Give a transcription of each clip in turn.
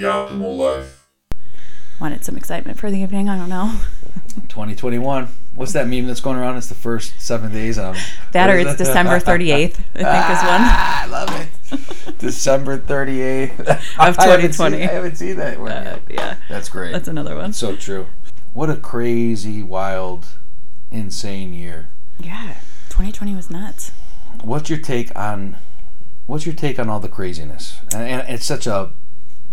the optimal life. Wanted some excitement for the evening. I don't know. 2021. What's that meme that's going around? It's the first seven days of That or it's December 38th, I think is one. Ah, I love it. December 38th Of I haven't seen- 2020. I haven't seen that one Uh, yet. yeah, That's great. that's another one. so true. What a crazy, wild, insane year. Yeah, 2020 was nuts. What's your take on what's your take on all the craziness? And, and it's such a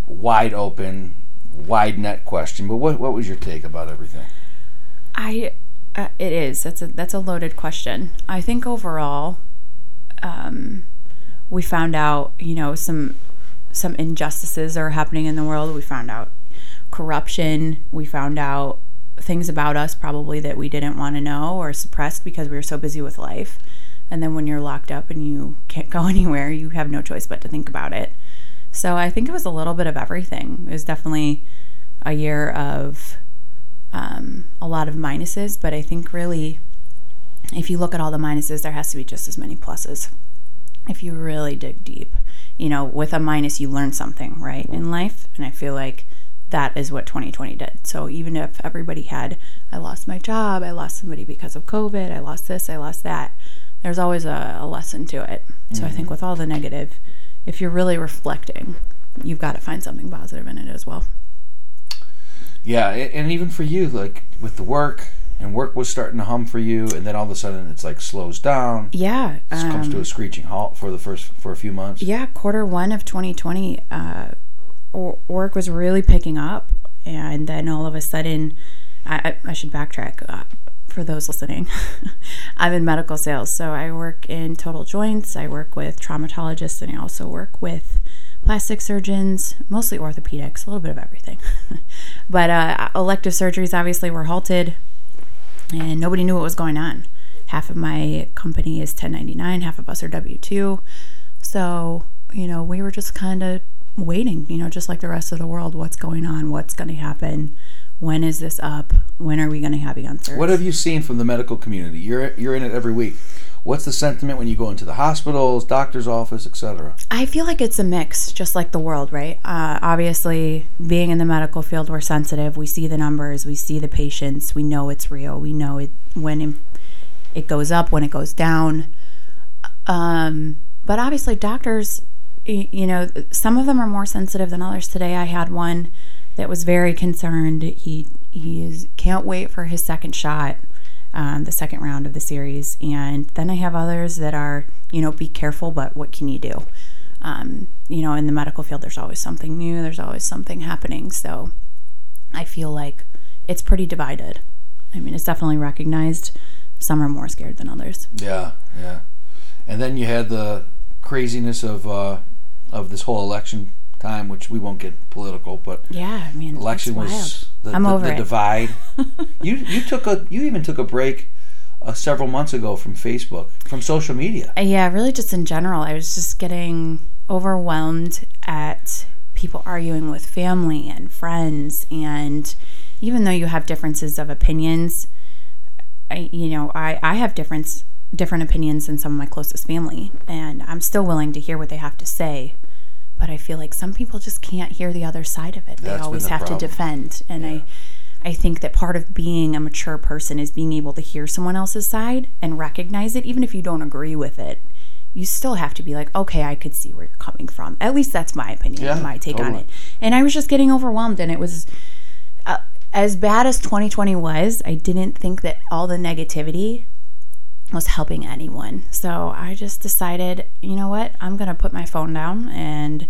wide open, wide net question. But what what was your take about everything? I uh, it is. That's a that's a loaded question. I think overall, um, we found out you know some some injustices are happening in the world. We found out corruption. We found out things about us probably that we didn't want to know or suppressed because we were so busy with life. And then when you're locked up and you can't go anywhere, you have no choice but to think about it. So I think it was a little bit of everything. It was definitely a year of um, a lot of minuses, but I think really, if you look at all the minuses, there has to be just as many pluses. If you really dig deep, you know, with a minus, you learn something, right, in life. And I feel like that is what 2020 did. So even if everybody had, I lost my job, I lost somebody because of COVID, I lost this, I lost that, there's always a, a lesson to it. So I think with all the negative, if you're really reflecting, you've got to find something positive in it as well. Yeah, and even for you, like with the work, and work was starting to hum for you, and then all of a sudden it's like slows down. Yeah. It comes to um, a screeching halt for the first for a few months. yeah, quarter one of 2020, uh, work was really picking up. And then all of a sudden, I, I I should backtrack uh, for those listening. I'm in medical sales. So I work in total joints, I work with traumatologists, and I also work with plastic surgeons, mostly orthopedics, a little bit of everything. but uh, elective surgeries obviously were halted, and nobody knew what was going on. Half of my company is 1099, half of us are W 2. So, you know, we were just kind of waiting, you know, just like the rest of the world. What's going on? What's going to happen? When is this up? When are we going to have answers? What have you seen from the medical community? You're you're in it every week. What's the sentiment when you go into the hospitals, doctor's office, etc.? I feel like it's a mix, just like the world, right? Uh, obviously, being in the medical field, we're sensitive. We see the numbers, we see the patients, we know it's real. We know it when it, it goes up, when it goes down. Um, but obviously, doctors, you know, some of them are more sensitive than others. Today, I had one that was very concerned. He he is, can't wait for his second shot, um, the second round of the series. And then I have others that are, you know, be careful, but what can you do? Um, you know, in the medical field, there's always something new. There's always something happening. So I feel like it's pretty divided. I mean, it's definitely recognized. Some are more scared than others. Yeah, yeah. And then you had the craziness of uh, of this whole election time, which we won't get political, but Yeah, I mean, election was the, I'm the, over the it. divide. you you took a you even took a break uh, several months ago from Facebook, from social media. Uh, yeah, really just in general, I was just getting overwhelmed at people arguing with family and friends and even though you have differences of opinions, I you know, I I have difference different opinions than some of my closest family and I'm still willing to hear what they have to say. But I feel like some people just can't hear the other side of it. They always the have problem. to defend. And I I think that part of being a mature person is being able to hear someone else's side and recognize it, even if you don't agree with it. You still have to be like, okay, I could see where you're coming from. At least that's my opinion, Yeah, my take on it. And I was just getting overwhelmed, and it was uh, as bad as 2020 was. I didn't think that all the negativity was helping anyone. So I just decided, you know what? I'm going to put my phone down and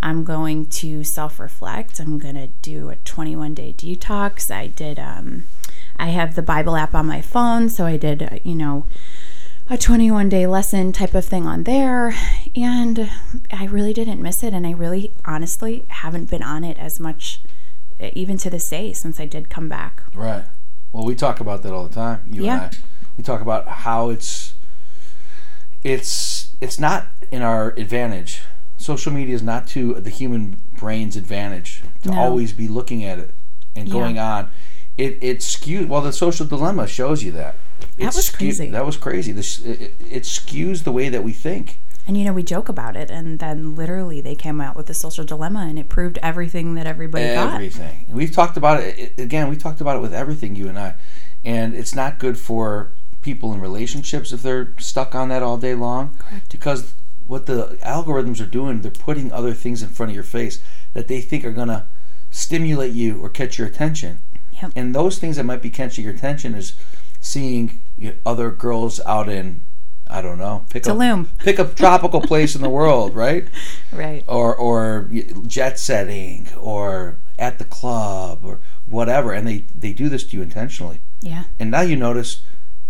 I'm going to self reflect. I'm going to do a 21 day detox. I did, um, I have the Bible app on my phone. So I did, uh, you know, a 21 day lesson type of thing on there. And I really didn't miss it. And I really honestly haven't been on it as much, even to this day, since I did come back. Right. Well, we talk about that all the time. You Yeah. and I. We talk about how it's it's it's not in our advantage. Social media is not to the human brain's advantage to No. always be looking at it and Yeah. going on. It it skews. Well, the social dilemma shows you that. It That was skew- crazy. That was crazy. This it, it- skews the way that we think. And you know, we joke about it, and then literally they came out with the social dilemma, and it proved everything that everybody got. everything. We've talked about it- again. We talked about it with everything you and I, and it's not good for people in relationships if they're stuck on that all day long. Correct. Because what the algorithms are doing, they're putting other things in front of your face that they think are gonna stimulate you or catch your attention. Yep. And those things that might be catching your attention is seeing other girls out in, I don't know, pick a pick a tropical place in the world, right? Right. or or jet setting or at the club or whatever and they they do this to you intentionally Yeah. and now you notice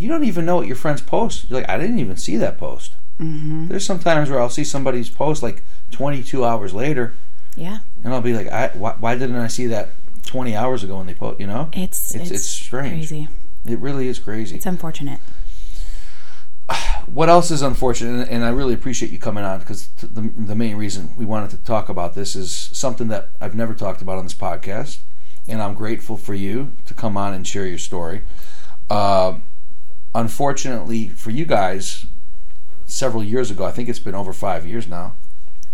you don't even know what your friends post you're like i didn't even see that post Mm-hmm. there's some times where i'll see somebody's post like 22 hours later Yeah. and i'll be like I, why, why didn't i see that 20 hours ago when they post you know It's It's- it's, it's strange. crazy. it really is crazy It's unfortunate. what else is unfortunate, and I really appreciate you coming on because the, the main reason we wanted to talk about this is something that I've never talked about on this podcast, and I'm grateful for you to come on and share your story. Uh, unfortunately for you guys, several years ago, I think it's been over five years now.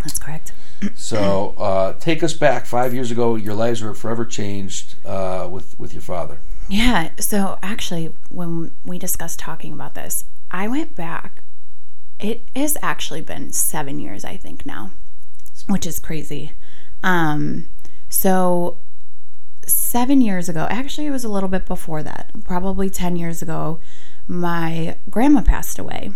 That's correct. So uh, take us back. Five years ago, your lives were forever changed uh, with with your father. Yeah. So actually, when we discussed talking about this, I went back. It has actually been seven years, I think now, which is crazy. Um, so seven years ago, actually, it was a little bit before that, probably 10 years ago, my grandma passed away.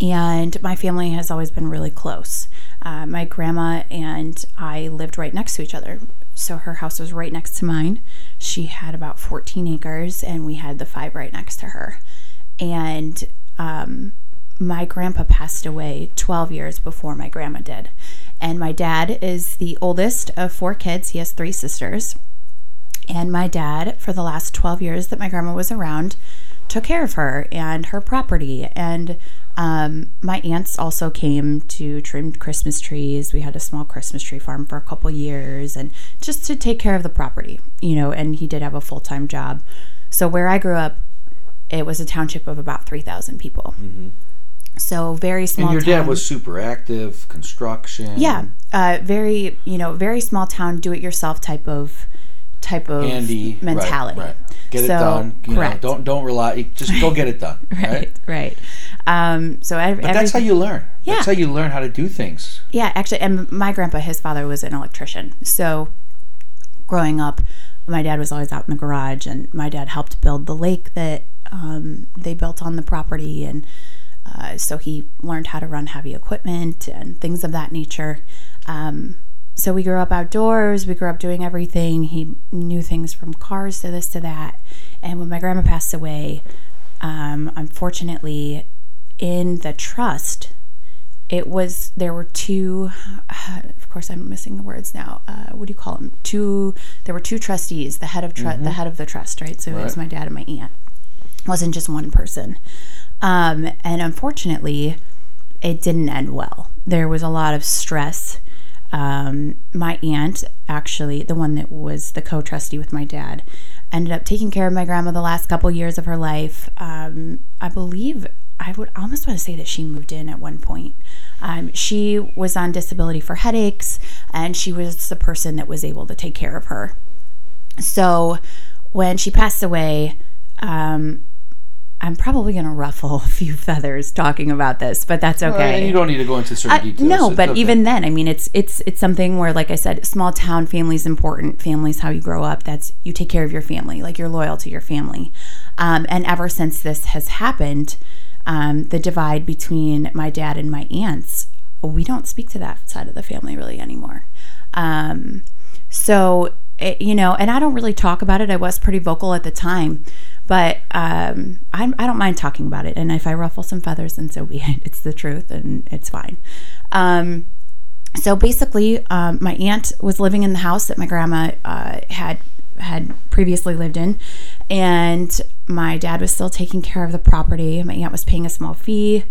And my family has always been really close. Uh, my grandma and I lived right next to each other. So her house was right next to mine. She had about 14 acres, and we had the five right next to her. And um, my grandpa passed away 12 years before my grandma did. And my dad is the oldest of four kids, he has three sisters. And my dad, for the last 12 years that my grandma was around, took care of her and her property. And um, my aunts also came to trim Christmas trees. We had a small Christmas tree farm for a couple years and just to take care of the property, you know, and he did have a full time job. So where I grew up, it was a township of about 3,000 people. So very small And your town. dad was super active, construction. Yeah, uh, very you know very small town, do it yourself type of type of right, mentality. Right, Get it done. You correct. know, don't don't rely. Just go get it done. Right. Right, right. Um, so ev- But that's how you learn. Yeah. That's how you learn how to do things. Yeah, actually, and my grandpa, his father was an electrician. So growing up, my dad was always out in the garage, and my dad helped build the lake that um, they built on the property. And uh, so he learned how to run heavy equipment and things of that nature. Um, so we grew up outdoors, we grew up doing everything. He knew things from cars to this to that. And when my grandma passed away, um, unfortunately, in the trust, it was there were two of course i'm missing the words now. Uh, what do you call them two there were two trustees the head of tru- the head of the trust right? So it was my dad and my aunt. It wasn't just one person. Um, and unfortunately it didn't end well. There was a lot of stress um, my aunt actually the one that was the co-trustee with my dad ended up taking care of my grandma the last couple years of her life. Um, i believe i would almost want to say that she moved in at one point. Um, she was on disability for headaches and she was the person that was able to take care of her. So when she passed away um, i'm probably going to ruffle a few feathers talking about this but that's okay And you don't need to go into certain I- details. no, but okay. even then, I mean, it's it's it's something where, like I said, small town family's important. Family's how you grow up. That's you take care of your family, like you're loyal to your family. Um, and ever since this has happened, um, the divide between my dad and my aunts, we don't speak to that side of the family really anymore. Um, so it, you know, and I don't really talk about it. I was pretty vocal at the time, but um, I, I don't mind talking about it. And if I ruffle some feathers, then so be it. It's the truth, and it's fine. Um, so basically, um, my aunt was living in the house that my grandma uh, had had previously lived in, and my dad was still taking care of the property. My aunt was paying a small fee.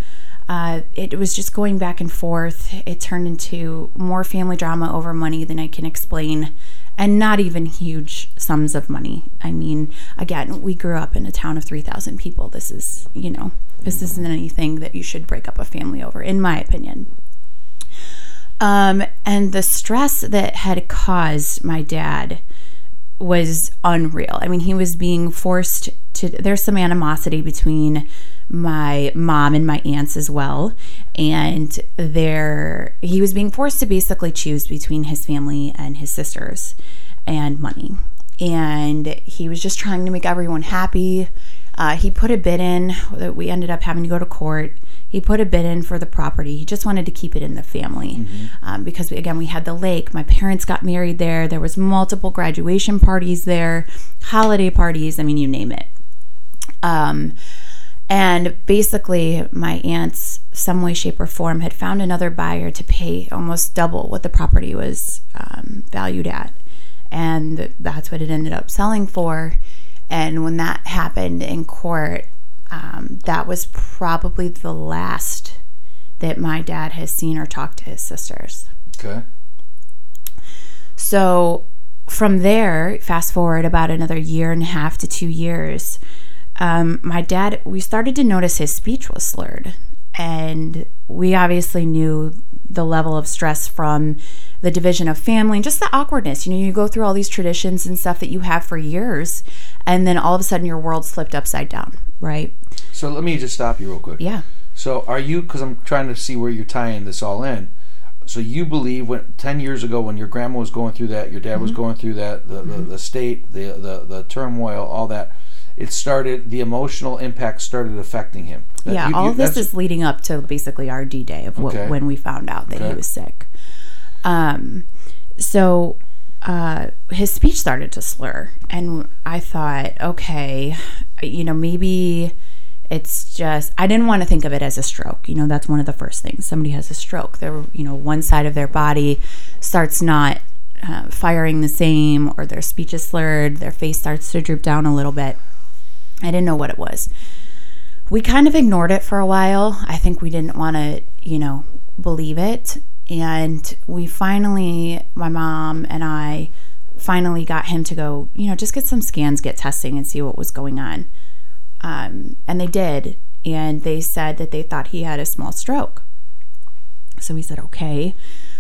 Uh, it was just going back and forth. It turned into more family drama over money than I can explain. And not even huge sums of money. I mean, again, we grew up in a town of 3,000 people. This is, you know, this isn't anything that you should break up a family over, in my opinion. Um, and the stress that had caused my dad was unreal. I mean, he was being forced to, there's some animosity between my mom and my aunts as well. And there, he was being forced to basically choose between his family and his sisters and money. And he was just trying to make everyone happy. Uh, he put a bid in that we ended up having to go to court. He put a bid in for the property. He just wanted to keep it in the family mm-hmm. um, because we, again we had the lake. My parents got married there. There was multiple graduation parties there, holiday parties. I mean, you name it. Um, and basically, my aunts, some way, shape, or form, had found another buyer to pay almost double what the property was um, valued at. And that's what it ended up selling for. And when that happened in court, um, that was probably the last that my dad has seen or talked to his sisters. Okay. So from there, fast forward about another year and a half to two years, um, my dad, we started to notice his speech was slurred. And we obviously knew the level of stress from the division of family and just the awkwardness. You know, you go through all these traditions and stuff that you have for years, and then all of a sudden your world slipped upside down, right? So let me just stop you real quick. Yeah. So are you, because I'm trying to see where you're tying this all in. So you believe when 10 years ago when your grandma was going through that, your dad mm-hmm. was going through that, the, mm-hmm. the, the state, the, the, the turmoil, all that it started the emotional impact started affecting him. yeah, you, all you, this is leading up to basically our D day of okay. when we found out that okay. he was sick. Um, so uh, his speech started to slur, and I thought, okay, you know, maybe it's just I didn't want to think of it as a stroke. You know, that's one of the first things. Somebody has a stroke. They're, you know, one side of their body starts not uh, firing the same, or their speech is slurred, their face starts to droop down a little bit. I didn't know what it was. We kind of ignored it for a while. I think we didn't want to, you know, believe it. And we finally, my mom and I finally got him to go, you know, just get some scans, get testing, and see what was going on. Um, and they did. And they said that they thought he had a small stroke. So we said, okay.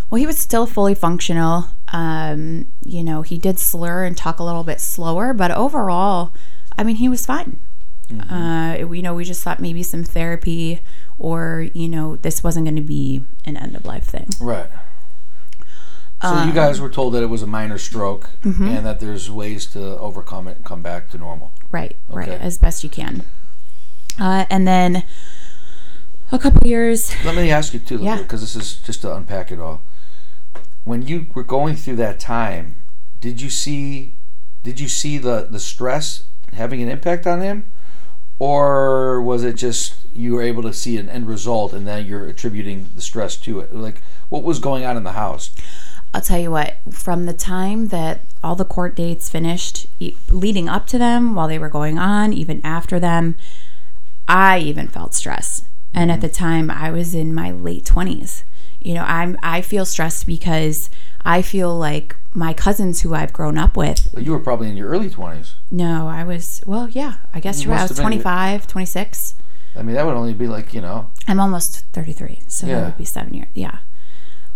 Well, he was still fully functional. Um, you know, he did slur and talk a little bit slower, but overall, I mean, he was fine. Mm-hmm. Uh, you know, we just thought maybe some therapy or, you know, this wasn't going to be an end of life thing. Right. So um, you guys were told that it was a minor stroke mm-hmm. and that there's ways to overcome it and come back to normal. Right, okay. right, as best you can. Uh, and then a couple years. Let me ask you too, yeah. because this is just to unpack it all. When you were going through that time, did you see did you see the the stress having an impact on him? Or was it just you were able to see an end result and then you're attributing the stress to it? Like, what was going on in the house? I'll tell you what, from the time that all the court dates finished, leading up to them, while they were going on, even after them, I even felt stress. And at mm-hmm. the time, I was in my late 20s. You know, I'm I feel stressed because I feel like my cousins who I've grown up with. But you were probably in your early 20s. No, I was, well, yeah, I guess you you're right. I was 25, 26. I mean, that would only be like, you know. I'm almost 33, so yeah. that would be seven years. Yeah.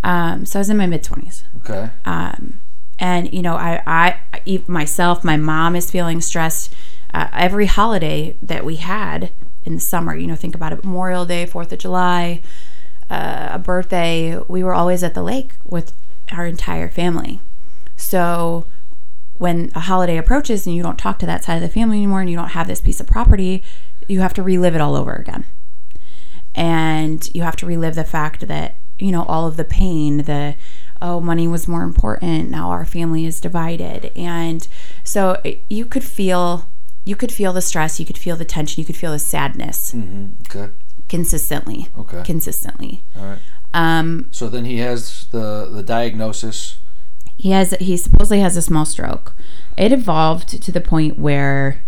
Um, so I was in my mid 20s. Okay. Um, and, you know, I, I, myself, my mom is feeling stressed. Uh, every holiday that we had in the summer, you know, think about it Memorial Day, 4th of July, uh, a birthday, we were always at the lake with our entire family. So when a holiday approaches and you don't talk to that side of the family anymore and you don't have this piece of property, you have to relive it all over again. And you have to relive the fact that, you know, all of the pain, the, oh, money was more important. Now our family is divided. And so you could feel, you could feel the stress, you could feel the tension, you could feel the sadness. Mm-hmm. Okay. Consistently. Okay. Consistently. All right. Um, so then he has the the diagnosis he has he supposedly has a small stroke. It evolved to the point where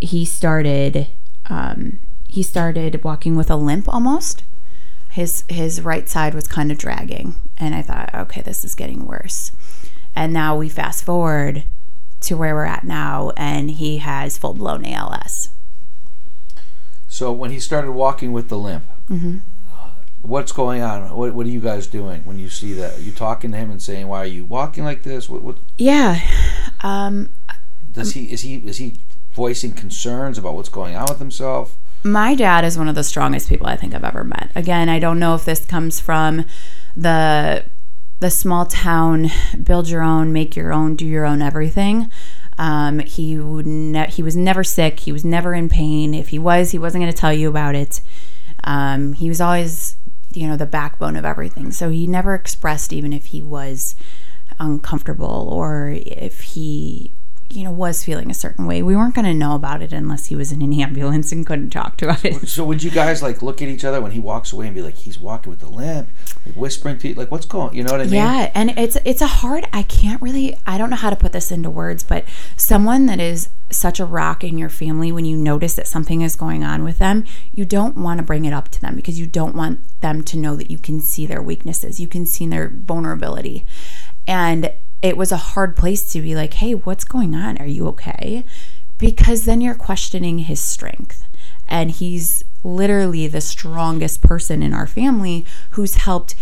he started um, he started walking with a limp almost. His his right side was kind of dragging, and I thought, okay, this is getting worse. And now we fast forward to where we're at now, and he has full blown ALS. So when he started walking with the limp, Mm-hmm. What's going on? What, what are you guys doing when you see that? Are you talking to him and saying, "Why are you walking like this?" What, what Yeah. Um, does he is he is he voicing concerns about what's going on with himself? my dad is one of the strongest people I think I've ever met. Again, I don't know if this comes from the the small town, build your own, make your own, do your own everything. Um, he would ne- he was never sick. He was never in pain. If he was, he wasn't going to tell you about it. Um, he was always, you know, the backbone of everything. So he never expressed even if he was uncomfortable or if he you know was feeling a certain way we weren't going to know about it unless he was in an ambulance and couldn't talk to us So would you guys like look at each other when he walks away and be like, "He's walking with the limp," like whispering to you, like, "What's going?" You know what I mean? yeah and it's it's a hard i can't really i don't know how to put this into words but someone that is such a rock in your family when you notice that something is going on with them you don't want to bring it up to them because you don't want them to know that you can see their weaknesses you can see their vulnerability and it was a hard place to be like hey what's going on? Are you okay? Because then you're questioning his strength. And he's literally the strongest person in our family who's helped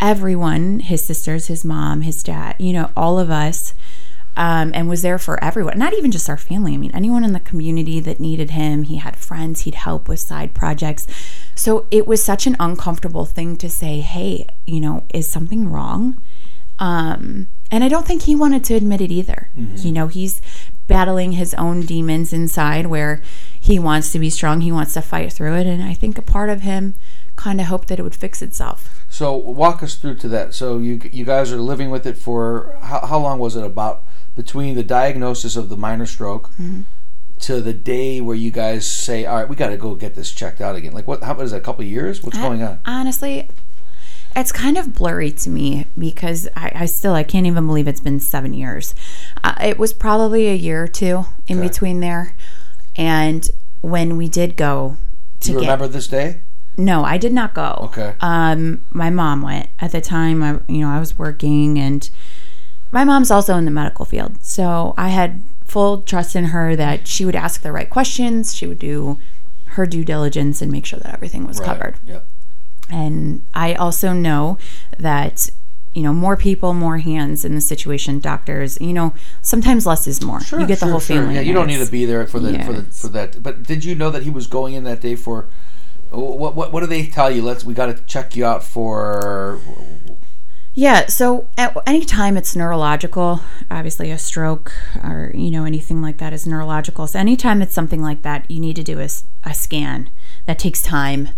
everyone his sisters his mom his dad you know all of us um, and was there for everyone not even just our family. I mean anyone in the community that needed him he had friends he'd help with side projects. So it was such an uncomfortable thing to say hey you know is something wrong? Um, and I don't think he wanted to admit it either. You know, he's battling his own demons inside where he wants to be strong, he wants to fight through it. And I think a part of him kind of hoped that it would fix itself. So walk us through to that. So you you guys are living with it for how, how long was it? About between the diagnosis of the minor stroke Mm-hmm. to the day where you guys say, "All right, we got to go get this checked out again." Like what? How is that? A couple of years? What's going on? Honestly, it's kind of blurry to me because I, I still I can't even believe it's been seven years. Uh, it was probably a year or two in Okay. between there, and when we did go to Do you get remember this day? no, I did not go. Okay. Um, my mom went at the time. I, you know, I was working, and my mom's also in the medical field, so I had full trust in her that she would ask the right questions. She would do her due diligence and make sure that everything was covered. Yep. And I also know that you know more people, more hands in the situation. Doctors, you know, sometimes less is more. you get the whole sure. family. Yeah, you don't need to be there for the for the for that. But did you know that he was going in that day for? What what what do they tell you? Let's we got to check you out for. Yeah, so at any time it's neurological, obviously a stroke or you know anything like that is neurological. So anytime it's something like that, you need to do a, a scan. That takes time.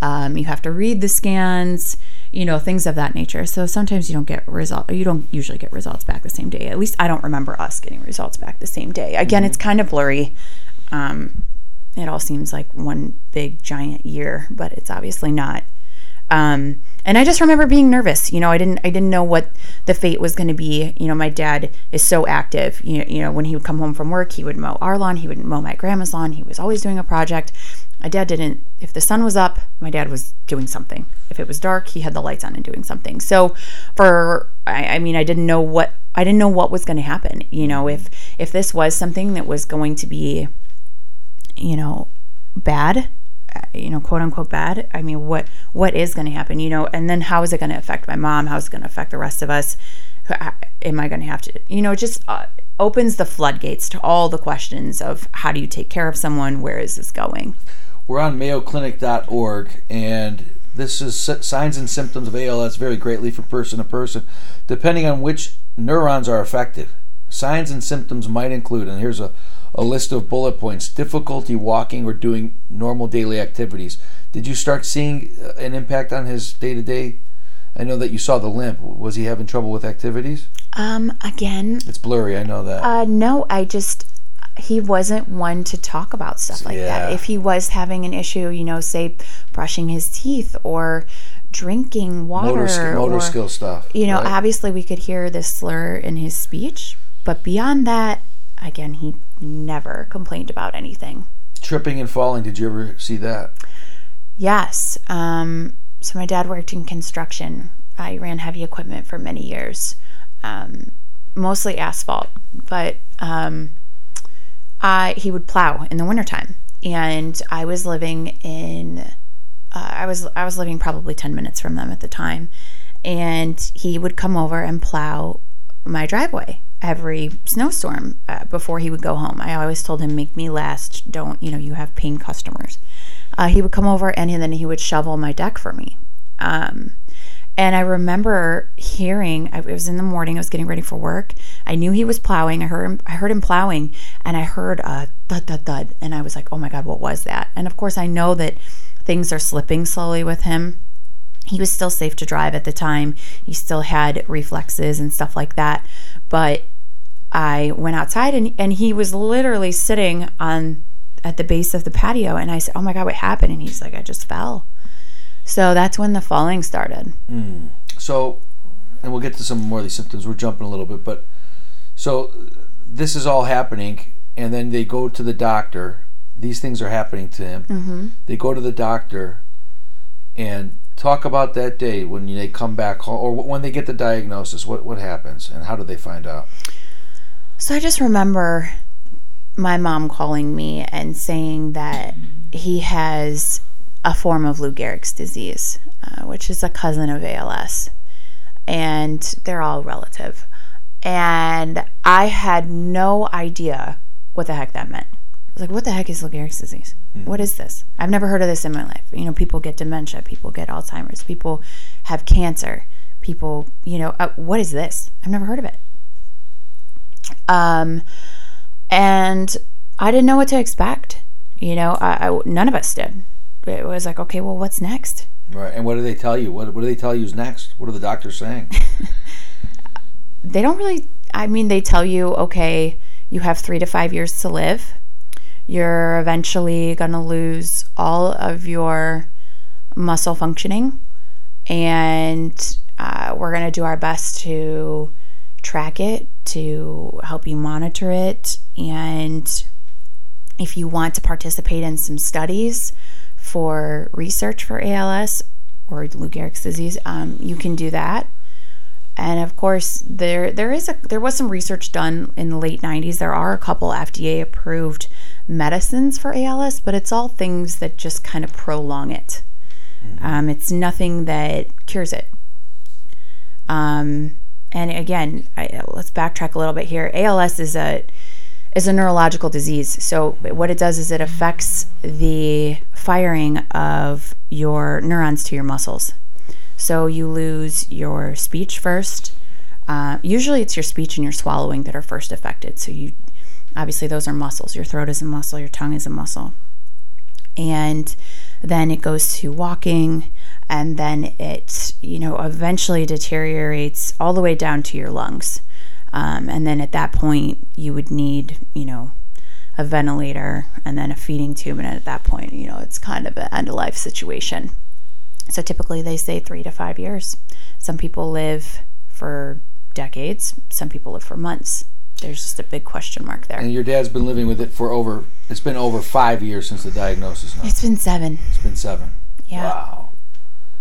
Um, you have to read the scans, you know, things of that nature. So sometimes you don't get result. You don't usually get results back the same day. At least I don't remember us getting results back the same day. Again, it's kind of blurry. Um, it all seems like one big giant year, but it's obviously not. Um, and I just remember being nervous. You know, I didn't I didn't know what the fate was going to be. You know, my dad is so active. You know, you know, when he would come home from work, he would mow our lawn. He would mow my grandma's lawn. He was always doing a project. My dad didn't. If the sun was up, my dad was doing something. If it was dark, he had the lights on and doing something. So, for I, I mean, I didn't know what I didn't know what was going to happen. You know, if if this was something that was going to be you know bad uh, you know quote unquote bad i mean what what is going to happen you know and then how is it going to affect my mom how is it going to affect the rest of us am i going to have to you know just uh, opens the floodgates to all the questions of how do you take care of someone where is this going We're on MayoClinic.org, and this is signs and symptoms of ALS vary greatly from person to person, depending on which neurons are affected. Signs and symptoms might include, and here's a, a list of bullet points difficulty walking or doing normal daily activities. Did you start seeing uh, an impact on his day to day? I know that you saw the limp. Was he having trouble with activities? um again It's blurry, I know that. uh no i just he wasn't one to talk about stuff like that if he was having an issue you know say brushing his teeth or drinking water motor motor or, skill stuff. you know right? obviously we could hear this slur in his speech but beyond that again he never complained about anything tripping and falling. Did you ever see that? yes um, so my dad worked in construction i ran heavy equipment for many years um, mostly asphalt, but um, I he would plow in the wintertime, and I was living in uh, I was I was living probably ten minutes from them at the time, and he would come over and plow my driveway every snowstorm uh, before he would go home. I always told him, "Make me last. Don't you know you have paying customers." Uh, he would come over and then he would shovel my deck for me. Um, and I remember hearing, it was in the morning, I was getting ready for work. I knew he was plowing. I heard him, I heard him plowing and I heard a thud, thud, thud. And I was like, oh my God, what was that? And of course, I know that things are slipping slowly with him. He was still safe to drive at the time. He still had reflexes and stuff like that. But I went outside and, and he was literally sitting on at the base of the patio and I said, Oh my God, what happened? And he's like, I just fell. So that's when the falling started. Mm. So, and we'll get to some more of these symptoms. We're jumping a little bit, but so this is all happening, and then they go to the doctor. These things are happening to him. Mm-hmm. They go to the doctor and talk about that day when they come back home or when they get the diagnosis. What, what happens and how do they find out? So I just remember my mom calling me and saying that he has a form of Lou Gehrig's disease, uh, which is a cousin of ALS, and they're all relative. And I had no idea what the heck that meant. I was like, what the heck is Lou Gehrig's disease? Mm. What is this? I've never heard of this in my life. You know, people get dementia, people get Alzheimer's, people have cancer, people, you know, uh, what is this? I've never heard of it. Um, and I didn't know what to expect. You know, I, I none of us did it was like, okay, well, what's next? Right. And what do they tell you? What, what do they tell you is next? What are the doctors saying? they don't really, I mean, they tell you, okay, you have three to five years to live. You're eventually going to lose all of your muscle functioning. And uh, we're going to do our best to track it, to help you monitor it. And if you want to participate in some studies, for research for ALS or Lou Gehrig's disease, um, you can do that. And of course, there there is a there was some research done in the late 90s. There are a couple FDA approved medicines for ALS, but it's all things that just kind of prolong it. Um, it's nothing that cures it. Um, and again, I, let's backtrack a little bit here. ALS is a is a neurological disease. So what it does is it affects the firing of your neurons to your muscles. So you lose your speech first. Uh, usually it's your speech and your swallowing that are first affected. So you obviously those are muscles. Your throat is a muscle, your tongue is a muscle. And then it goes to walking and then it, you know, eventually deteriorates all the way down to your lungs. Um, and then at that point, you would need, you know, a ventilator and then a feeding tube. And at that point, you know, it's kind of an end of life situation. So typically they say three to five years. Some people live for decades, some people live for months. There's just a big question mark there. And your dad's been living with it for over, it's been over five years since the diagnosis now. It's been seven. It's been seven. Yeah. Wow.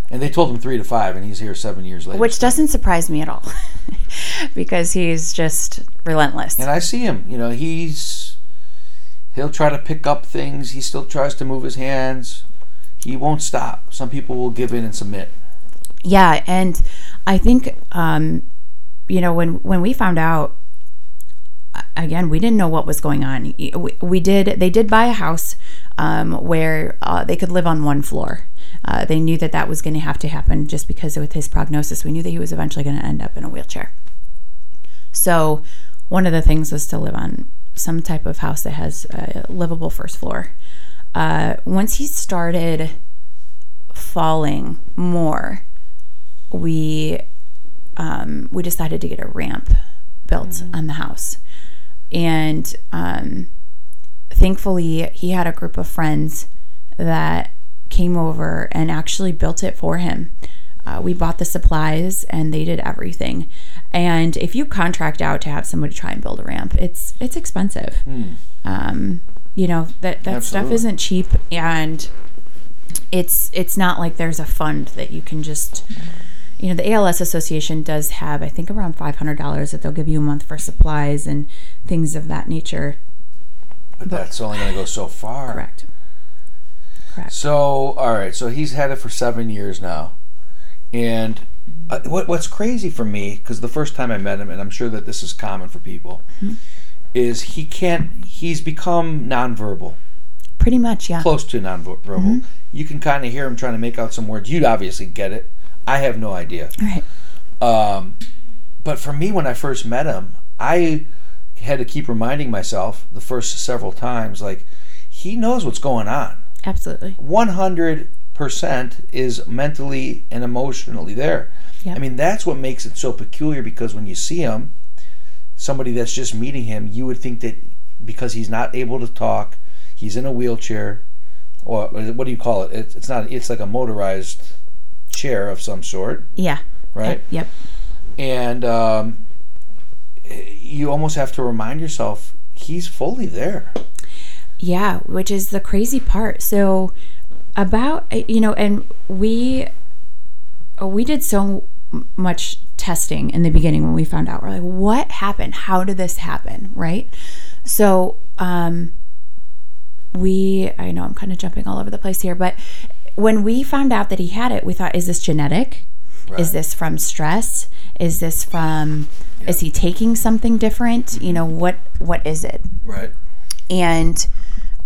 And they told him three to five, and he's here seven years later. Which doesn't surprise me at all, because he's just relentless. And I see him. You know, he's he'll try to pick up things. He still tries to move his hands. He won't stop. Some people will give in and submit. Yeah, and I think um, you know when when we found out again, we didn't know what was going on. We, we did. They did buy a house um, where uh, they could live on one floor, uh, they knew that that was going to have to happen just because with his prognosis, we knew that he was eventually going to end up in a wheelchair. So, one of the things was to live on some type of house that has a livable first floor. Uh, once he started falling more, we um, we decided to get a ramp built mm-hmm. on the house, and um, thankfully he had a group of friends that came over and actually built it for him. Uh, we bought the supplies and they did everything. And if you contract out to have somebody try and build a ramp, it's it's expensive. Mm. Um, you know that that Absolutely. stuff isn't cheap, and it's it's not like there's a fund that you can just you know, the ALS Association does have, I think, around $500 that they'll give you a month for supplies and things of that nature. But that's only going to go so far. Correct. Correct. So, all right. So he's had it for seven years now, and uh, what what's crazy for me because the first time I met him, and I'm sure that this is common for people, is he can't. He's become nonverbal, Pretty much, yeah. close to nonverbal. You can kind of hear him trying to make out some words. You'd obviously get it. I have no idea. Right. Um, but for me, when I first met him, I had to keep reminding myself the first several times, like he knows what's going on. Absolutely. 100% is mentally and emotionally there. Yep. I mean, that's what makes it so peculiar because when you see him, somebody that's just meeting him, you would think that because he's not able to talk, he's in a wheelchair, or what do you call it? It's, it's not, it's like a motorized chair of some sort, Yeah. right? Yep. And um, you almost have to remind yourself he's fully there. Yeah, which is the crazy part. So about you know, and we we did so much testing in the beginning when we found out. We're like, what happened? How did this happen? Right? So um we I know I'm kind of jumping all over the place here, but when we found out that he had it, we thought, is this genetic? Is this from stress? Is this from is he taking something different? You know, what what is it? Right. and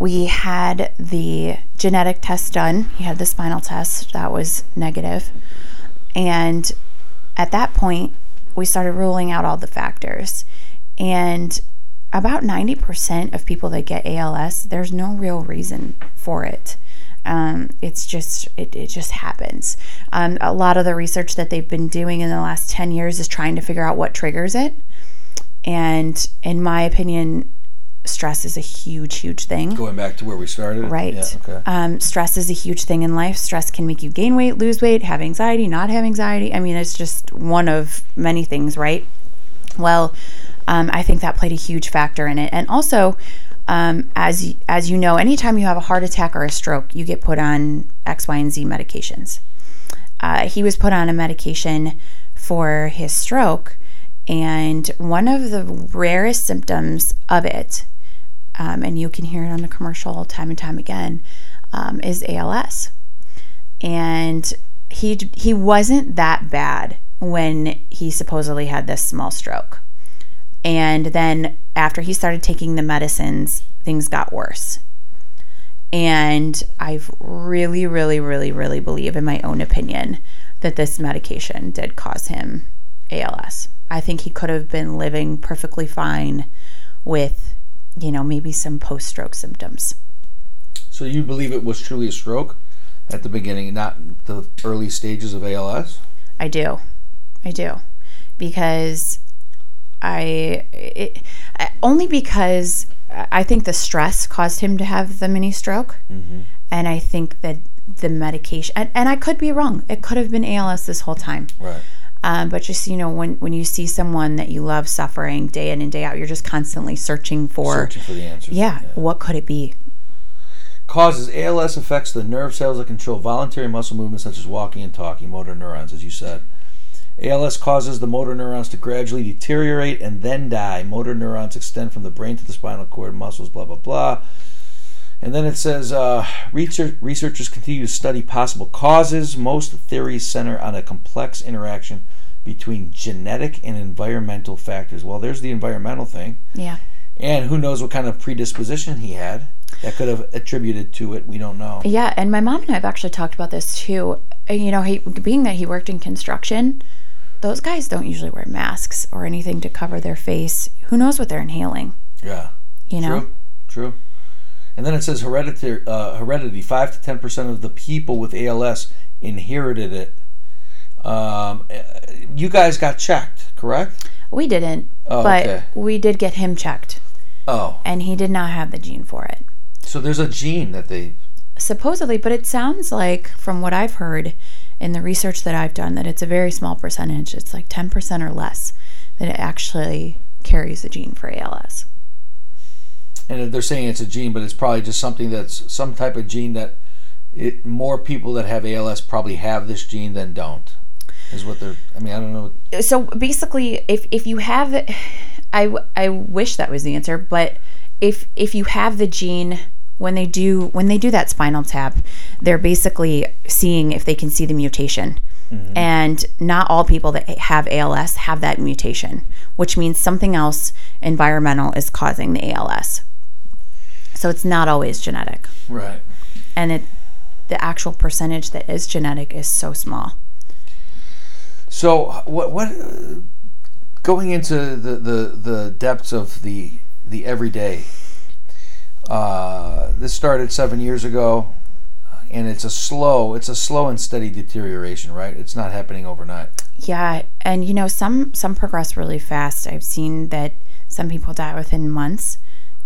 we had the genetic test done. He had the spinal test that was negative. And at that point, we started ruling out all the factors. And about 90% of people that get ALS, there's no real reason for it. Um, it's just it, it just happens. Um, a lot of the research that they've been doing in the last 10 years is trying to figure out what triggers it. And in my opinion, stress is a huge, huge thing. Going back to where we started. Right. Yeah, okay. Um, stress is a huge thing in life. Stress can make you gain weight, lose weight, have anxiety, not have anxiety. I mean, it's just one of many things, right? Well, um, I think that played a huge factor in it. And also, um, as as you know, anytime you have a heart attack or a stroke, you get put on X, Y, and Z medications. Uh, he was put on a medication for his stroke, and one of the rarest symptoms of it um, and you can hear it on the commercial time and time again, um, is ALS. And he he wasn't that bad when he supposedly had this small stroke. And then after he started taking the medicines, things got worse. And I've really, really, really, really believe, in my own opinion, that this medication did cause him ALS. I think he could have been living perfectly fine with, you know, maybe some post stroke symptoms. So you believe it was truly a stroke at the beginning, not the early stages of ALS? I do. I do. Because I, it, only because I think the stress caused him to have the mini stroke. Mm-hmm. And I think that the medication, and, and I could be wrong, it could have been ALS this whole time. Right. Um, but just, you know, when, when you see someone that you love suffering day in and day out, you're just constantly searching for, Searching for the answers. yeah, what could it be? Causes ALS affects the nerve cells that control voluntary muscle movements such as walking and talking, motor neurons, as you said. ALS causes the motor neurons to gradually deteriorate and then die. Motor neurons extend from the brain to the spinal cord, muscles, blah, blah, blah. And then it says uh, research, researchers continue to study possible causes. Most theories center on a complex interaction between genetic and environmental factors. Well, there's the environmental thing. Yeah. And who knows what kind of predisposition he had that could have attributed to it. We don't know. Yeah, and my mom and I have actually talked about this too. Uh, You know, he, being that he worked in construction, those guys don't usually wear masks or anything to cover their face. Who knows what they're inhaling? Yeah. You know? True. True. And then it says hereditary uh, heredity. Five to ten percent of the people with ALS inherited it. Um, you guys got checked, correct? We didn't, Oh, but okay. we did get him checked, Oh, and he did not have the gene for it. so there's a gene that they. Supposedly, but it sounds like, from what I've heard in the research that I've done, that it's a very small percentage. It's like 10% or less that it actually carries the gene for ALS. And they're saying it's a gene, but it's probably just something that's some type of gene that it more people that have ALS probably have this gene than don't. Is what they're. I mean, I don't know. so basically if if you have I I wish that was the answer but if if you have the gene when they do when they do that spinal tap they're basically seeing if they can see the mutation mm-hmm. and not all people that have ALS have that mutation which means something else environmental is causing the ALS so it's not always genetic Right. and it the actual percentage that is genetic is so small So what what uh, going into the, the the depths of the the everyday. Uh, this started seven years ago, and it's a slow it's a slow and steady deterioration. Right, it's not happening overnight. Yeah, and you know some some progress really fast. I've seen that some people die within months,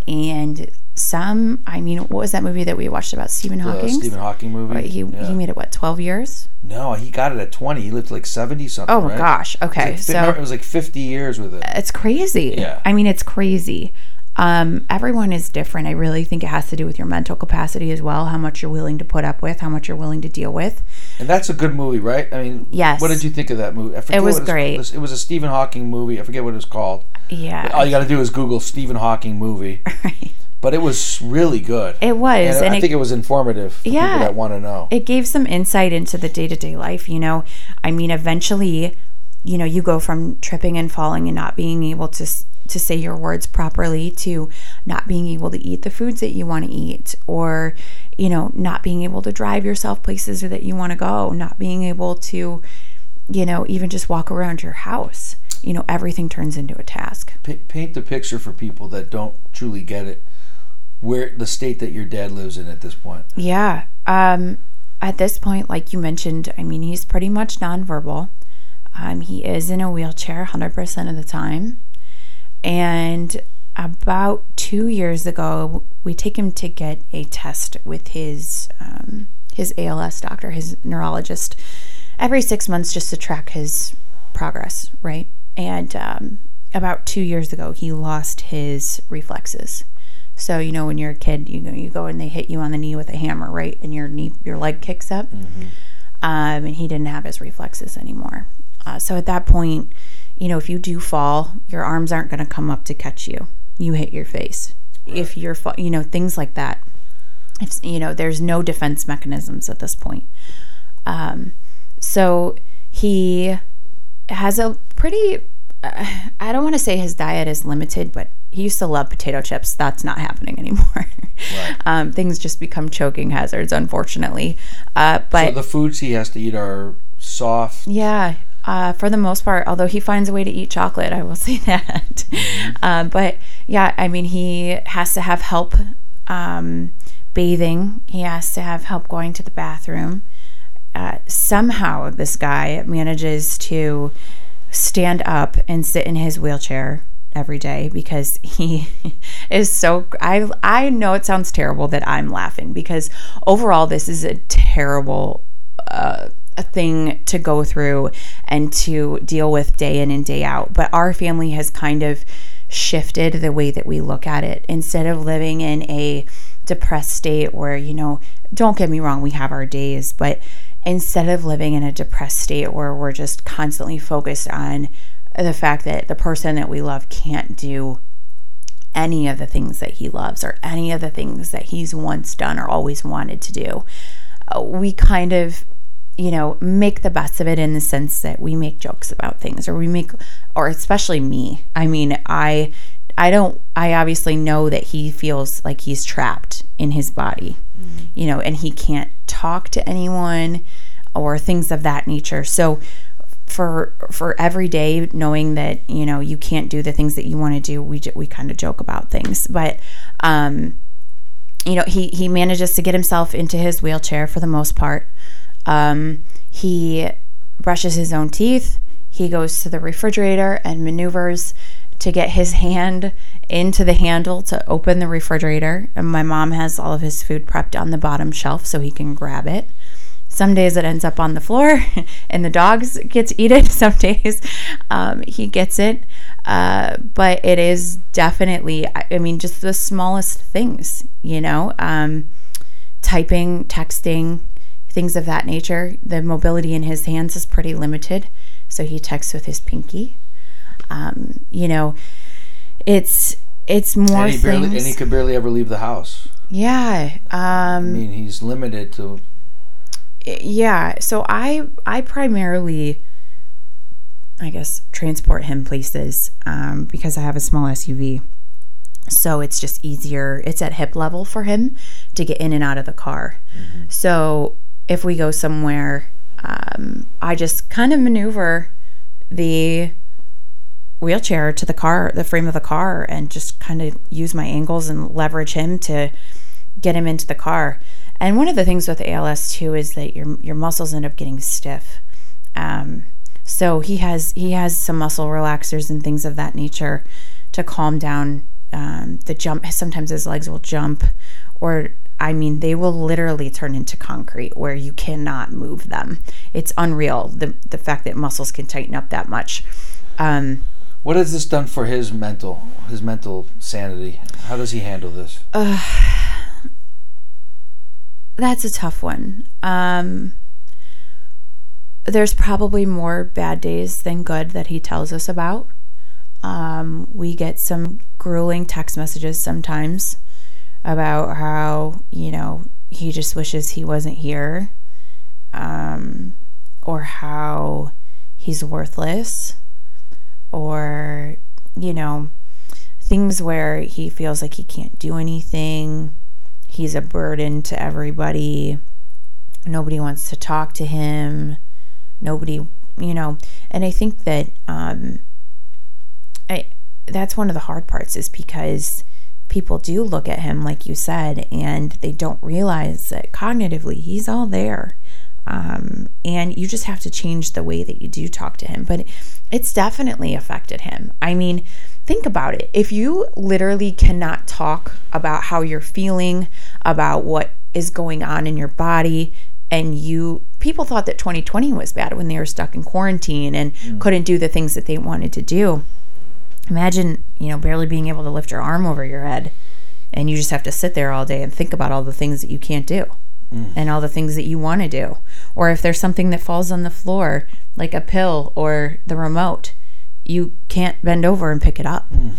and some. I mean, what was that movie that we watched about Stephen Hawking? Stephen Hawking movie. He Yeah. he made it what twelve years? no, he got it at twenty. He lived like seventy something. Oh right? gosh. Okay, It was, like, so it was like fifty years with it. it's crazy. Yeah. I mean, it's crazy. Um, everyone is different. I really think it has to do with your mental capacity as well, how much you're willing to put up with, how much you're willing to deal with. And that's a good movie, right? I mean, Yes. What did you think of that movie? I forget was what it's- great. It was a Stephen Hawking movie. I forget what it was called. Yeah. All you got to do is Google Stephen Hawking movie. Right. But it was really good. It was, and, and I it- think it was informative for Yeah. people that want to know. it gave some insight into the day-to-day life you know i mean eventually you know you go from tripping and falling and not being able to to say your words properly to not being able to eat the foods that you want to eat or you know not being able to drive yourself places that you want to go not being able to you know even just walk around your house you know everything turns into a task Pa- paint the picture for people that don't truly get it. Where the state that your dad lives in at this point. Yeah. Um, at this point, like you mentioned, I mean, he's pretty much nonverbal. Um, he is in a wheelchair 100% of the time. And about two years ago, we take him to get a test with his um, his ALS doctor, his neurologist, every six months just to track his progress, right? And um, about two years ago, he lost his reflexes. So you know when you're a kid, you know you go and they hit you on the knee with a hammer, right, and your knee, your leg kicks up. Um, and he didn't have his reflexes anymore. Uh, so at that point, you know if you do fall, your arms aren't going to come up to catch you. You hit your face. If you're, fa- you know, things like that. If you know, there's no defense mechanisms at this point. Um, so he has a pretty uh, I don't want to say his diet is limited, but he used to love potato chips. That's not happening anymore. um, things just become choking hazards, unfortunately. Uh, but So the foods he has to eat are soft. yeah, uh, for the most part, although he finds a way to eat chocolate, I will say that. Uh, but yeah, I mean, he has to have help um, bathing, he has to have help going to the bathroom. Uh, somehow, this guy manages to stand up and sit in his wheelchair every day because he is so I I know it sounds terrible that I'm laughing because overall this is a terrible uh, a thing to go through and to deal with day in and day out. But our family has kind of shifted the way that we look at it. Instead of living in a depressed state where you know don't get me wrong we have our days but instead of living in a depressed state where we're just constantly focused on the fact that the person that we love can't do any of the things that he loves or any of the things that he's once done or always wanted to do. Uh, we kind of, you know, make the best of it in the sense that we make jokes about things or we make, or especially me. I mean, I. I don't I obviously know that he feels like he's trapped in his body. You know, and he can't talk to anyone or things of that nature. So for for every day knowing that you know you can't do the things that you want to do we we kind of joke about things. But um you know he he manages to get himself into his wheelchair for the most part. Um he brushes his own teeth. He goes to the refrigerator and maneuvers to get his hand into the handle to open the refrigerator. And my mom has all of his food prepped on the bottom shelf so he can grab it some days it ends up on the floor and the dogs get to eat it some days um, he gets it uh, but it is definitely I- i mean just the smallest things you know um, typing texting things of that nature. The mobility in his hands is pretty limited, so he texts with his pinky. Um, you know, it's it's more and he things. barely, and he could barely ever leave the house. yeah. I Um, mean, he's limited to. Yeah so i i primarily i guess transport him places um, because i have a small suv so it's just easier it's at hip level for him to get in and out of the car. So if we go somewhere um, i just kind of maneuver the wheelchair to the car the frame of the car and just kind of use my angles and leverage him to get him into the car. And one of the things with ALS too is that your your muscles end up getting stiff. Um, so he has he has some muscle relaxers and things of that nature to calm down um, the jump. Sometimes his legs will jump, or I mean, they will literally turn into concrete where you cannot move them. It's unreal the the fact that muscles can tighten up that much. Um, What has this done for his mental his mental sanity? How does he handle this? That's a tough one. Um, there's probably more bad days than good that he tells us about. Um, we get some grueling text messages sometimes about how, you know, he just wishes he wasn't here um, or how he's worthless or, you know, things where he feels like he can't do anything he's a burden to everybody. Nobody wants to talk to him. Nobody, you know, and I think that um, I that's one of the hard parts is because people do look at him like you said, and they don't realize that cognitively he's all there. Um, and you just have to change the way that you do talk to him. But it's definitely affected him. I mean, think about it. If you literally cannot talk about how you're feeling, about what is going on in your body, and you people thought that 2020 was bad when they were stuck in quarantine and mm. couldn't do the things that they wanted to do. Imagine, you know, barely being able to lift your arm over your head and you just have to sit there all day and think about all the things that you can't do mm. and all the things that you want to do. Or if there's something that falls on the floor, like a pill or the remote, you can't bend over and pick it up. Hmm.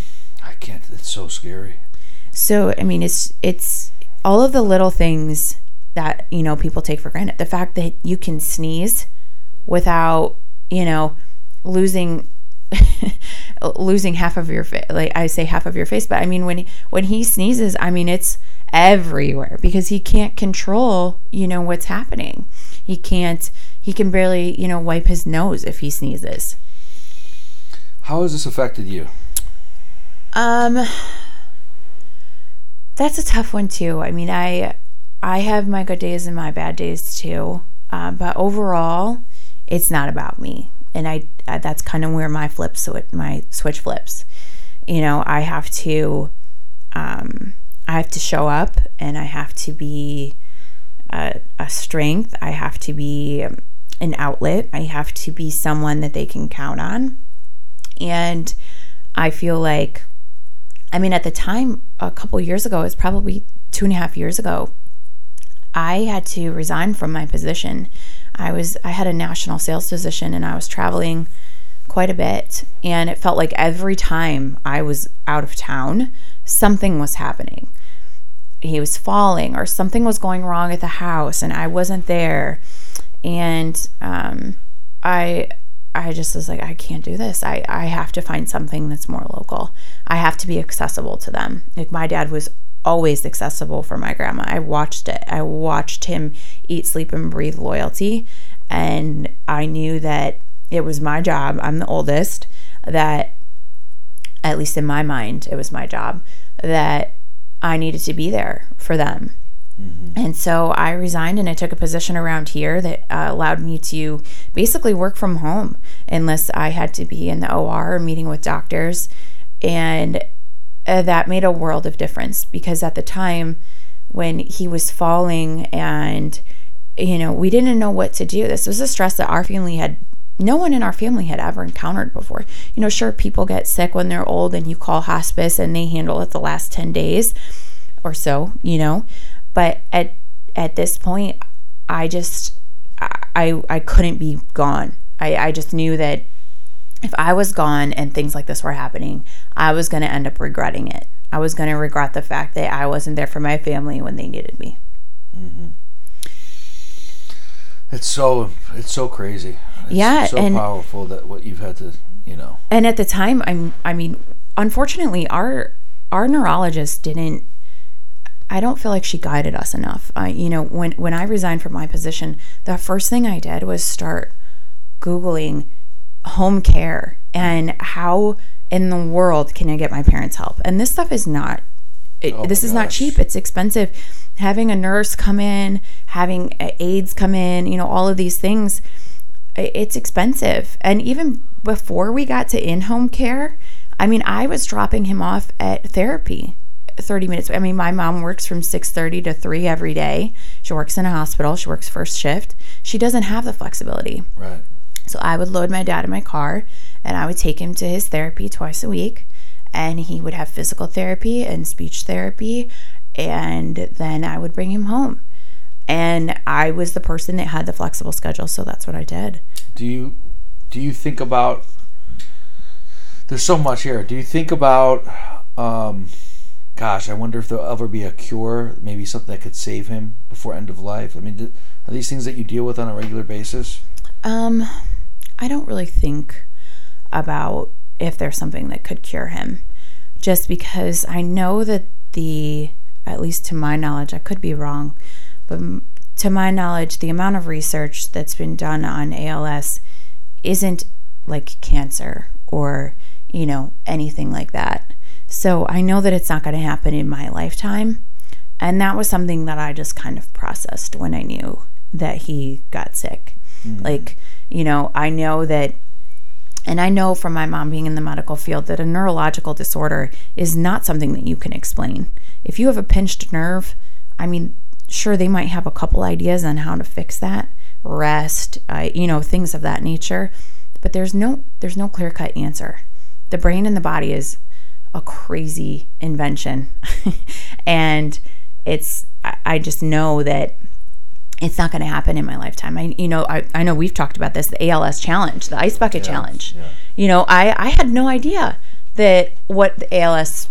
I can't. It's so scary. So, I mean, it's it's all of the little things that, you know, people take for granted. The fact that you can sneeze without, you know, losing losing half of your face like I say half of your face, but I mean when he, when he sneezes, I mean it's everywhere because he can't control, you know, what's happening. He can't he can barely, you know, wipe his nose if he sneezes. How has this affected you? Um that's a tough one too. I mean, I I have my good days and my bad days too. Uh, but overall, it's not about me, and I, I that's kind of where my flip switch my switch flips. You know, I have to um, I have to show up, and I have to be a, a strength. I have to be an outlet. I have to be someone that they can count on, and I feel like I mean, at the time, a couple years ago, it's probably two and a half years ago, I had to resign from my position. I was I had a national sales position and I was traveling quite a bit and it felt like every time I was out of town, something was happening. He was falling or something was going wrong at the house and I wasn't there. And um, I I just was like, I can't do this. I, I have to find something that's more local. I have to be accessible to them. Like my dad was always accessible for my grandma. I watched it. I watched him eat, sleep, and breathe loyalty. And I knew that it was my job. I'm the oldest, that at least in my mind, it was my job, that I needed to be there for them. And so I resigned and I took a position around here that uh, allowed me to basically work from home unless I had to be in the OR meeting with doctors. And uh, that made a world of difference because at the time when he was falling and, you know, we didn't know what to do, this was a stress that our family had. No one in our family had ever encountered before. You know, sure, people get sick when they're old and you call hospice and they handle it the last 10 days or so, you know. But at at this point, I just I I couldn't be gone. I, I just knew that if I was gone and things like this were happening, I was going to end up regretting it. I was going to regret the fact that I wasn't there for my family when they needed me. Mm-hmm. It's so it's so crazy. It's Yeah, so and- powerful that what you've had to you know. And at the time, I'm I mean, unfortunately, our our neurologist didn't. I don't feel like she guided us enough. I, you know, when when I resigned from my position, the first thing I did was start googling home care and how in the world can I get my parents help? And this stuff is not. It, Oh this is not cheap. It's expensive. Having a nurse come in, having aides come in, you know, all of these things it's expensive. And even before we got to in home care, I mean, I was dropping him off at therapy 30 minutes. I mean, my mom works from 6:30 to 3 every day. She works in a hospital. She works first shift. She doesn't have the flexibility. Right. So I would load my dad in my car and I would take him to his therapy twice a week. And he would have physical therapy and speech therapy. And then I would bring him home. And I was the person that had the flexible schedule. So that's what I did. Do you do you think about there's so much here. Do you think about um gosh, I wonder if there'll ever be a cure, maybe something that could save him before end of life? I mean, are these things that you deal with on a regular basis? Um, I don't really think about if there's something that could cure him, just because I know that the, at least to my knowledge, I could be wrong, but to my knowledge, the amount of research that's been done on ALS isn't like cancer or, you know, anything like that. So I know that it's not going to happen in my lifetime. And that was something that I just kind of processed when I knew that he got sick. Like, you know, I know that, and I know from my mom being in the medical field that a neurological disorder is not something that you can explain. If you have a pinched nerve, I mean, sure, they might have a couple ideas on how to fix that, rest, uh, you know, things of that nature, but there's no there's no clear cut answer. The brain and the body is a crazy invention, and it's I, just know that it's not going to happen in my lifetime. I, you know, I, I know we've talked about this, the ALS challenge, the ice bucket challenge. yeah. You know, I, I had no idea that what the ALS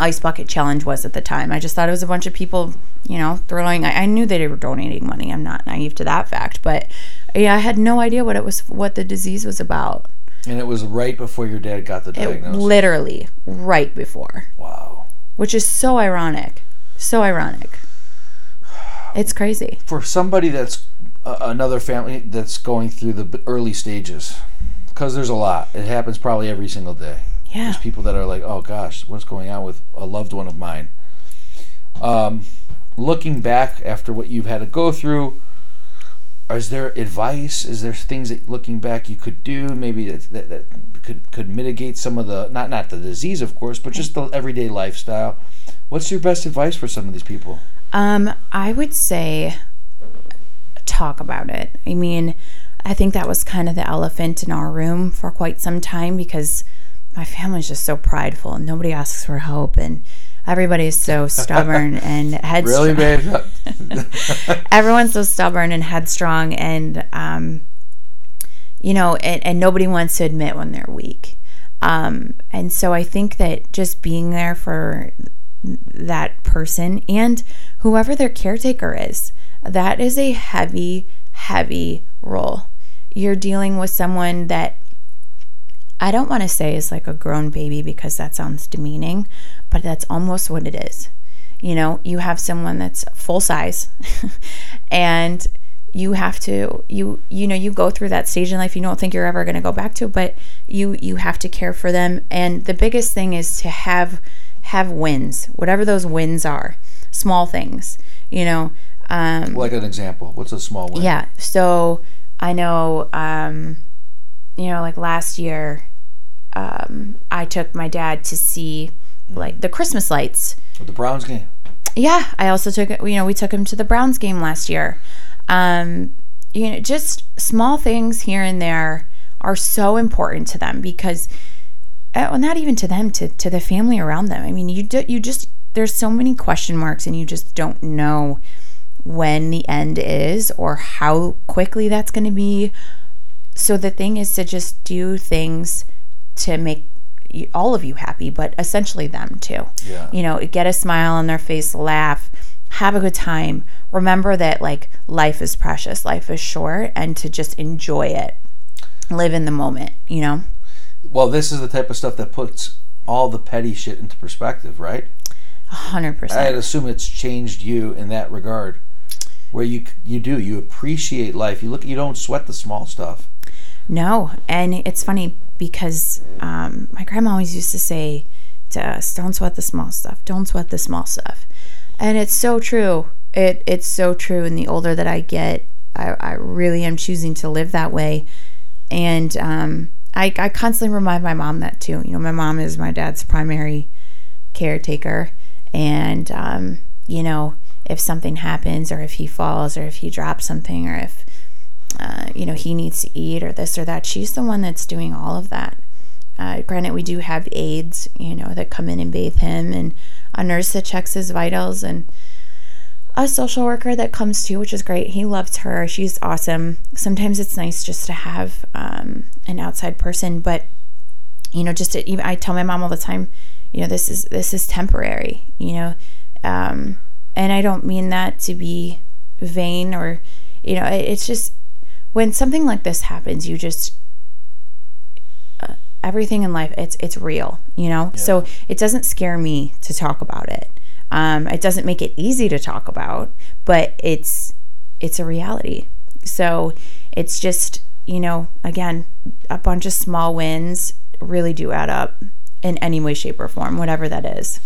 ice bucket challenge was at the time. I just thought it was a bunch of people, you know, throwing, I, I knew they were donating money. I'm not naive to that fact, but yeah, I had no idea what it was, what the disease was about. And it was right before your dad got the diagnosis. It literally right before, wow. which is so ironic. So ironic. It's crazy. For somebody that's uh, another family that's going through the early stages, because there's a lot. It happens probably every single day. Yeah. There's people that are like, oh gosh, what's going on with a loved one of mine? Um, looking back after what you've had to go through, is there advice? Is there things that looking back you could do? Maybe that, that, that could could mitigate some of the not not the disease, of course, but just the everyday lifestyle. What's your best advice for some of these people? Um, I would say talk about it. I mean, I think that was kind of the elephant in our room for quite some time because my family's just so prideful and nobody asks for help and everybody's so stubborn and headstrong. Really, babe? Everyone's so stubborn and headstrong and um, you know, and, and nobody wants to admit when they're weak. Um, and so I think that just being there for that person and whoever their caretaker is, that is a heavy, heavy role. You're dealing with someone that I don't want to say is like a grown baby because that sounds demeaning, but that's almost what it is. You know, you have someone that's full size and you have to you you know you go through that stage in life you don't think you're ever going to go back to but you you have to care for them and the biggest thing is to have have wins whatever those wins are small things you know um like an example. What's a small one? yeah. So I know, um, you know, like last year, um, I took my dad to see like the Christmas lights. With the Browns game. Yeah. I also took you know, we took him to the Browns game last year. Um, you know, just small things here and there are so important to them because, uh, well, not even to them, to, to the family around them. I mean, you do, you just, there's so many question marks and you just don't know when the end is or how quickly that's going to be. So the thing is to just do things to make all of you happy, but essentially them too. Yeah. You know, get a smile on their face, laugh, have a good time. Remember that like life is precious, life is short, and to just enjoy it. Live in the moment, you know? Well, this is the type of stuff that puts all the petty shit into perspective, right? A hundred I'd assume it's changed you in that regard, where you you do you appreciate life. You look, you don't sweat the small stuff. No, and it's funny because um, my grandma always used to say to us, "Don't sweat the small stuff. Don't sweat the small stuff," and it's so true. It it's so true. And the older that I get, I, I really am choosing to live that way, and um, I I constantly remind my mom that too. You know, my mom is my dad's primary caretaker, and um, you know, if something happens, or if he falls, or if he drops something, or if uh, you know, he needs to eat or this or that. She's the one that's doing all of that. Uh, granted, we do have aides, you know, that come in and bathe him, and a nurse that checks his vitals, and a social worker that comes too, which is great. He loves her. She's awesome. Sometimes it's nice just to have um, an outside person, but you know, just to, I tell my mom all the time, you know, this is this is temporary, you know, um, and I don't mean that to be vain or, you know, it, it's just when something like this happens, you just uh, everything in life it's it's real, you know. So it doesn't scare me to talk about it. Um, it doesn't make it easy to talk about, but it's it's a reality. So it's just you know again a bunch of small wins really do add up in any way, shape, or form, whatever that is.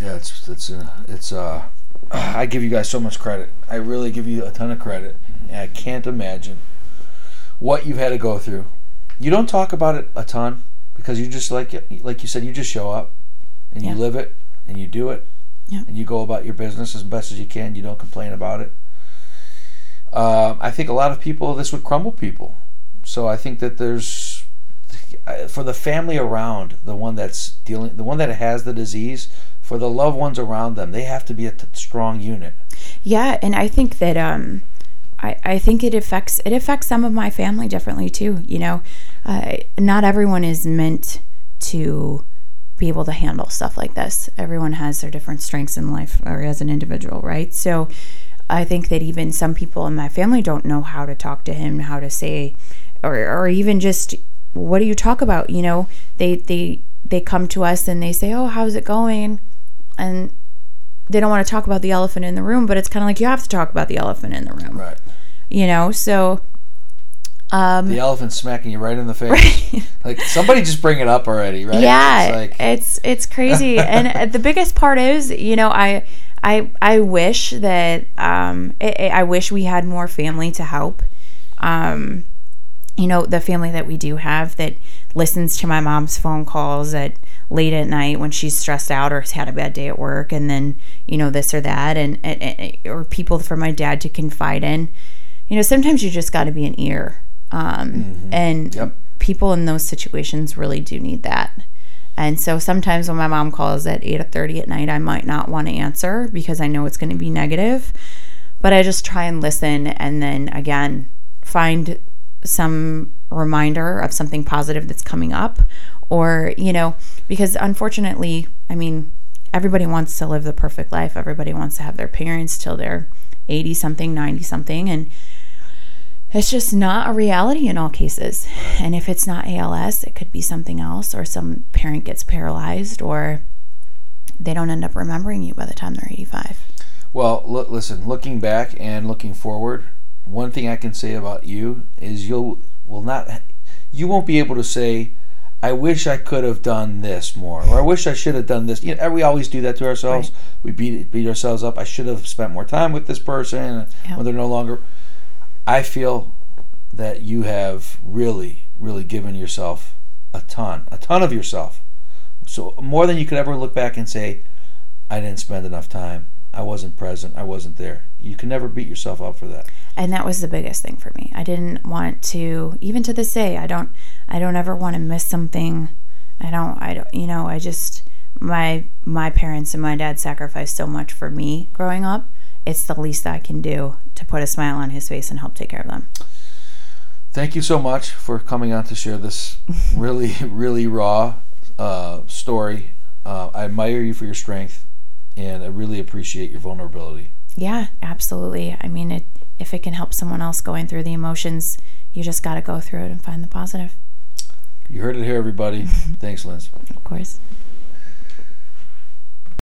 Yeah, it's it's uh, it's uh, I give you guys so much credit. I really give you a ton of credit. I can't imagine what you've had to go through. You don't talk about it a ton because you just like like you said, you just show up and you live it and you do it Yeah. and you go about your business as best as you can. You don't complain about it. Uh, I think a lot of people this would crumble people. So I think that there's for the family around the one that's dealing, the one that has the disease, for the loved ones around them, they have to be a t- strong unit. Yeah, and I think that um, I I think it affects it affects some of my family differently too. You know, uh, not everyone is meant to be able to handle stuff like this. Everyone has their different strengths in life or as an individual, right? So I think that even some people in my family don't know how to talk to him, how to say, or or even just what do you talk about? You know, they they they come to us and they say, "Oh, how's it going?" and they don't want to talk about the elephant in the room, but it's kind of like you have to talk about the elephant in the room, Right. you know? So, um, The elephant smacking you right in the face. Like somebody just bring it up already, right? yeah, It's like it's it's crazy, and the biggest part is, you know, I I I wish that um I, I wish we had more family to help. Um, you know, the family that we do have that listens to my mom's phone calls at late at night when she's stressed out or has had a bad day at work, and then you know this or that, and, and, and or people for my dad to confide in. You know, sometimes you just got to be an ear, um, mm-hmm. and Yep. people in those situations really do need that. And so sometimes when my mom calls at 8:30 at night, I might not want to answer because I know it's going to be negative, but I just try and listen and then again find some reminder of something positive that's coming up or, you know, because unfortunately, I mean, everybody wants to live the perfect life. Everybody wants to have their parents till they're 80 something, 90 something and it's just not a reality in all cases. And if it's not ALS, it could be something else, or some parent gets paralyzed, or they don't end up remembering you by the time they're 85. Well, look, listen. Looking back and looking forward, one thing I can say about you is you'll will not you won't be able to say, "I wish I could have done this more," or "I wish I should have done this." You know, we always do that to ourselves. We beat beat ourselves up. I should have spent more time with this person Yeah. when they're no longer. I feel that you have really, really given yourself a ton, a ton of yourself. So more than you could ever look back and say, I didn't spend enough time. I wasn't present. I wasn't there. You can never beat yourself up for that. And that was the biggest thing for me. I didn't want to, even to this day, I don't, I don't ever want to miss something. I don't, I don't, you know, I just, my, my parents and my dad sacrificed so much for me growing up. it's the least I can do to put a smile on his face and help take care of them. Thank you so much for coming on to share this really, really raw uh, story. Uh, I admire you for your strength, and I really appreciate your vulnerability. Yeah, absolutely. I mean, it, if it can help someone else going through the emotions, you just got to go through it and find the positive. You heard it here, everybody. Thanks, Linz. Of course.